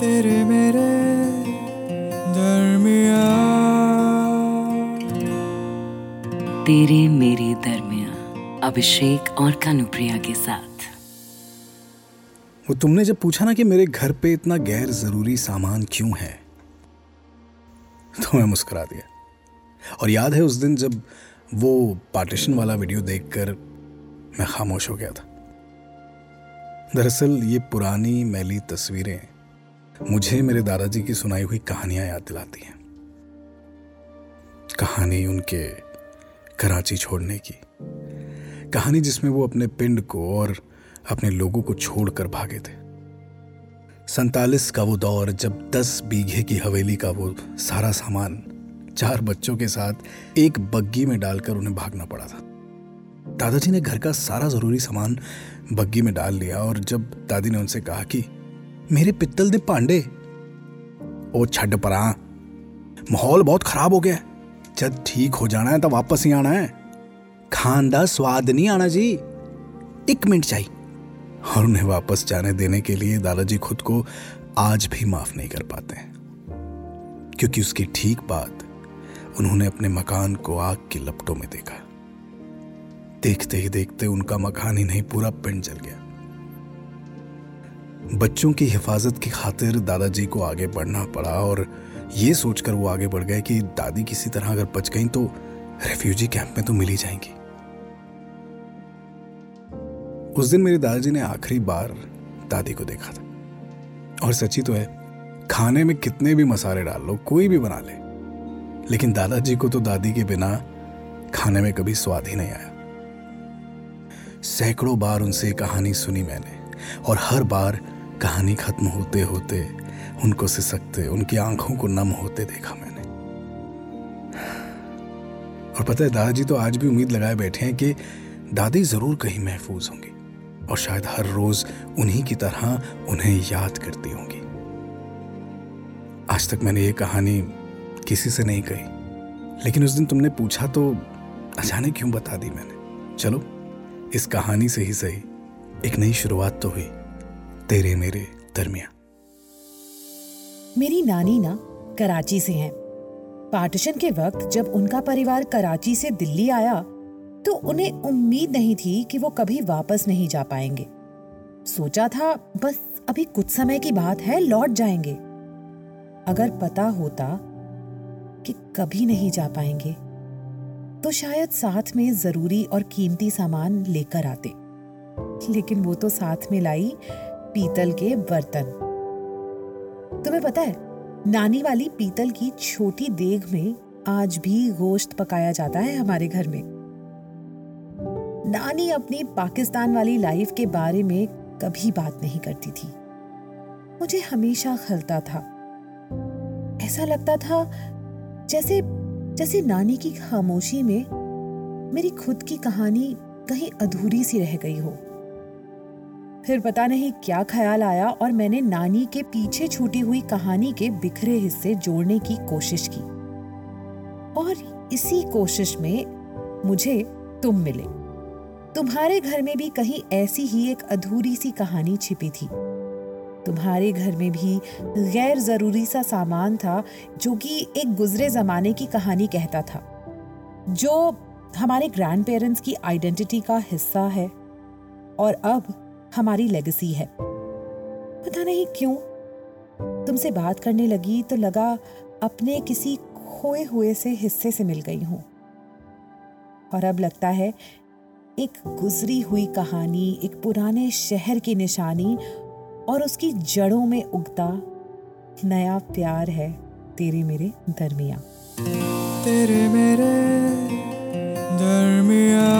तेरे मेरे दरमिया तेरे मेरे दरमिया अभिषेक और कानुप्रिया के साथ। वो तुमने जब पूछा ना कि मेरे घर पे इतना गैर ज़रूरी सामान क्यों है तो मैं मुस्कुरा दिया। और याद है उस दिन जब वो पार्टीशन वाला वीडियो देखकर मैं खामोश हो गया था। दरअसल ये पुरानी मैली तस्वीरें मुझे मेरे दादाजी की सुनाई हुई कहानियाँ याद दिलाती हैं। कहानी उनके कराची छोड़ने की। कहानी जिसमें वो अपने पिंड को और अपने लोगों को छोड़कर भागे थे। सैतालीस का वो दौर, जब दस बीघे की हवेली का वो सारा सामान चार बच्चों के साथ एक बग्गी में डालकर उन्हें भागना पड़ा था। दादाजी ने घर का सारा ज़रूरी सामान बग्गी में डाल लिया और जब दादी ने उनसे कहा कि मेरे पित्तल दे पांडे ओ छड परा। माहौल बहुत खराब हो गया जब ठीक हो जाना है तो वापस ही आना है। खान का स्वाद नहीं आना जी। एक मिनट चाहिए। और उन्हें वापस जाने देने के लिए दादाजी खुद को आज भी माफ़ नहीं कर पाते क्योंकि उसकी ठीक बाद उन्होंने अपने मकान को आग की लपटों में देखा। देखते ही देखते उनका मकान ही नहीं, पूरा पिंड जल गया। बच्चों की हिफाजत की खातिर दादाजी को आगे बढ़ना पड़ा और ये सोचकर वो आगे बढ़ गए कि दादी किसी तरह अगर बच गई तो रेफ्यूजी कैंप में तो मिल ही जाएँगी। उस दिन मेरे दादाजी ने आखिरी बार दादी को देखा था। और सच्ची तो है, खाने में कितने भी मसाले डाल लो, कोई भी बना ले, लेकिन दादाजी को तो दादी के बिना खाने में कभी स्वाद ही नहीं आया। सैकड़ों बार उनसे कहानी सुनी मैंने और हर बार कहानी खत्म होते होते उनको सिसकते, उनकी आँखों को नम होते देखा मैंने। और पता है, दादाजी तो आज भी उम्मीद लगाए बैठे हैं कि दादी ज़रूर कहीं महफूज होंगी और शायद हर रोज उन्हीं की तरह उन्हें याद करती होंगी। आज तक मैंने ये कहानी किसी से नहीं कही, लेकिन उस दिन तुमने पूछा तो अचानक क्यों बता दी मैंने? चलो, इस कहानी से ही सही, एक नई शुरुआत तो हुई। तेरे मेरे दरमिया मेरी नानी ना कराची से हैं। पार्टीशन के वक्त जब उनका परिवार कराची से दिल्ली आया तो उन्हें उम्मीद नहीं थी कि वो कभी वापस नहीं जा पाएँगे। सोचा था, बस अभी कुछ समय की बात है, लौट जाएँगे। अगर पता होता कि कभी नहीं जा पाएँगे तो शायद साथ में ज़रूरी और कीमती सामान लेकर आते। लेकिन वो तो साथ में लाई पीतल के बर्तन। तुम्हें पता है, नानी वाली पीतल की छोटी देग में आज भी गोश्त पकाया जाता है हमारे घर में। नानी अपनी पाकिस्तान वाली लाइफ के बारे में कभी बात नहीं करती थी। मुझे हमेशा खलता था। ऐसा लगता था जैसे जैसे नानी की खामोशी में मेरी खुद की कहानी कहीं अधूरी सी रह गई हो। फिर पता नहीं क्या ख्याल आया और मैंने नानी के पीछे छूटी हुई कहानी के बिखरे हिस्से जोड़ने की कोशिश की। और इसी कोशिश में मुझे तुम मिले। तुम्हारे घर में भी कहीं ऐसी ही एक अधूरी सी कहानी छिपी थी। तुम्हारे घर में भी गैर ज़रूरी सा सामान था जो कि एक गुजरे जमाने की कहानी कहता था, जो हमारे ग्रैंड पेरेंट्स की आइडेंटिटी का हिस्सा है। और अब हमारी लेगेसी है। पता नहीं क्यों, तुमसे बात करने लगी तो लगा अपने किसी खोए हुए से हिस्से से मिल गई हूँ। और अब लगता है, एक गुजरी हुई कहानी, एक पुराने शहर की निशानी और उसकी जड़ों में उगता नया प्यार है तेरे मेरे दरमिया। तेरे मेरे दरमिया।